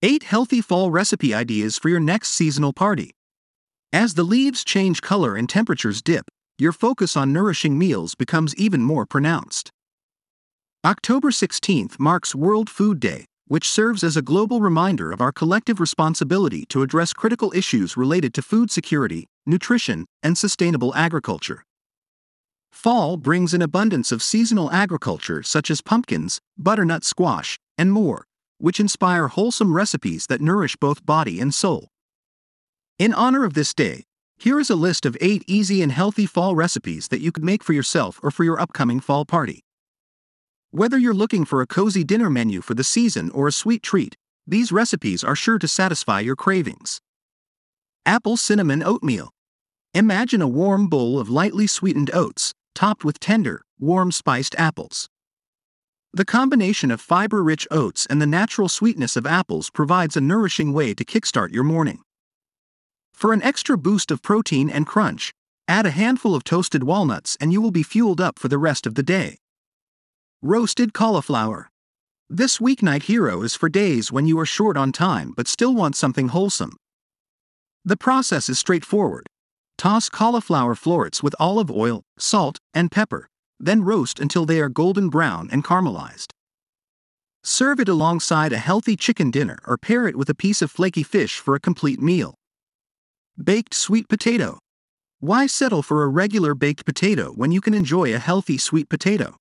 8 healthy fall recipe ideas for your next seasonal party. As the leaves change color and temperatures dip, your focus on nourishing meals becomes even more pronounced. October 16th marks World Food Day, which serves as a global reminder of our collective responsibility to address critical issues related to food security, nutrition, and sustainable agriculture. Fall brings an abundance of seasonal agriculture such as pumpkins, butternut squash, and more, which inspire wholesome recipes that nourish both body and soul. In honor of this day, here is a list of 8 easy and healthy fall recipes that you could make for yourself or for your upcoming fall party. Whether you're looking for a cozy dinner menu for the season or a sweet treat, these recipes are sure to satisfy your cravings. Apple Cinnamon Oatmeal. Imagine a warm bowl of lightly sweetened oats, topped with tender, warm spiced apples. The combination of fiber rich oats and the natural sweetness of apples provides a nourishing way to kickstart your morning. For an extra boost of protein and crunch, add a handful of toasted walnuts and you will be fueled up for the rest of the day. Roasted cauliflower. This weeknight hero is for days when you are short on time but still want something wholesome. The process is straightforward. Toss cauliflower florets with olive oil, salt, and pepper, then roast until they are golden brown and caramelized. Serve it alongside a healthy chicken dinner or pair it with a piece of flaky fish for a complete meal. Baked sweet potato. Why settle for a regular baked potato when you can enjoy a healthy sweet potato?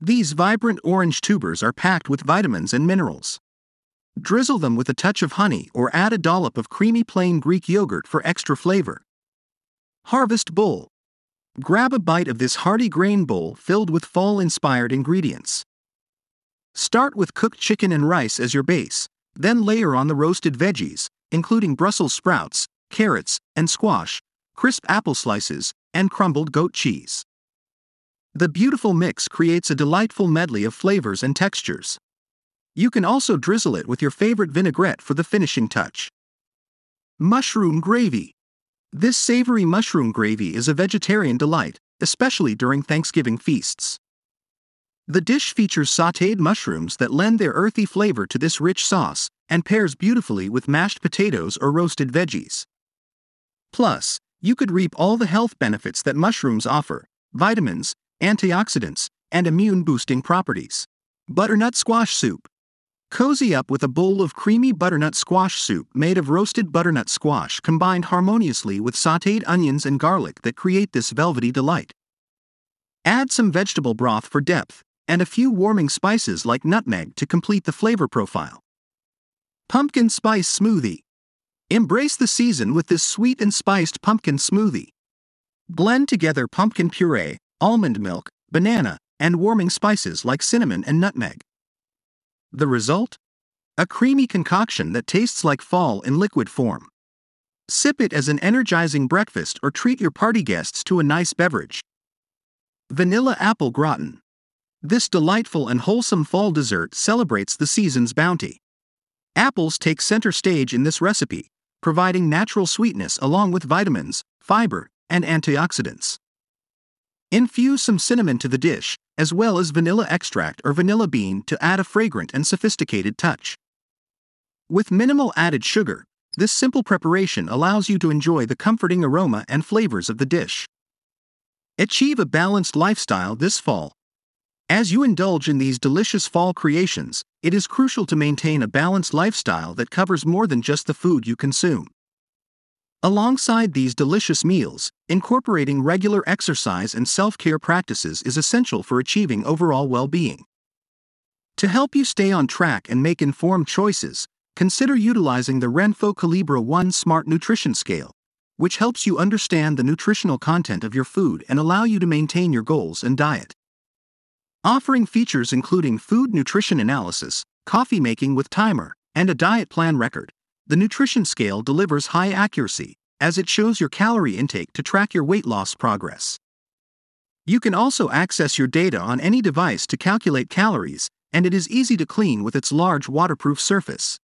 These vibrant orange tubers are packed with vitamins and minerals. Drizzle them with a touch of honey or add a dollop of creamy plain Greek yogurt for extra flavor. Harvest Bowl. Grab a bite of this hearty grain bowl filled with fall inspired ingredients. Start with cooked chicken and rice as your base, then layer on the roasted veggies, including Brussels sprouts, carrots, and squash, crisp apple slices, and crumbled goat cheese. The beautiful mix creates a delightful medley of flavors and textures. You can also drizzle it with your favorite vinaigrette for the finishing touch. Mushroom Gravy This savory mushroom gravy is a vegetarian delight, especially during Thanksgiving feasts. The dish features sautéed mushrooms that lend their earthy flavor to this rich sauce and pairs beautifully with mashed potatoes or roasted veggies. Plus, you could reap all the health benefits that mushrooms offer vitamins, antioxidants, and immune boosting properties. Butternut Squash Soup. Cozy up with a bowl of creamy butternut squash soup made of roasted butternut squash combined harmoniously with sauteed onions and garlic that create this velvety delight. Add some vegetable broth for depth, and a few warming spices like nutmeg to complete the flavor profile. Pumpkin Spice Smoothie. Embrace the season with this sweet and spiced pumpkin smoothie. Blend together pumpkin puree, almond milk, banana, and warming spices like cinnamon and nutmeg. The result? A creamy concoction that tastes like fall in liquid form. Sip it as an energizing breakfast or treat your party guests to a nice beverage. Vanilla Apple Gratin. This delightful and wholesome fall dessert celebrates the season's bounty. Apples take center stage in this recipe, providing natural sweetness along with vitamins, fiber, and antioxidants. Infuse some cinnamon to the dish, as well as vanilla extract or vanilla bean to add a fragrant and sophisticated touch. With minimal added sugar, this simple preparation allows you to enjoy the comforting aroma and flavors of the dish. Achieve a balanced lifestyle this fall. As you indulge in these delicious fall creations, it is crucial to maintain a balanced lifestyle that covers more than just the food you consume. Alongside these delicious meals, incorporating regular exercise and self care practices is essential for achieving overall well being. To help you stay on track and make informed choices, consider utilizing the Renpho Calibra 1 Smart Nutrition Scale, which helps you understand the nutritional content of your food and allow you to maintain your goals and diet. Offering features including food nutrition analysis, coffee making with timer, and a diet plan record, the nutrition scale delivers high accuracy, as it shows your calorie intake to track your weight loss progress. You can also access your data on any device to calculate calories, and it is easy to clean with its large waterproof surface.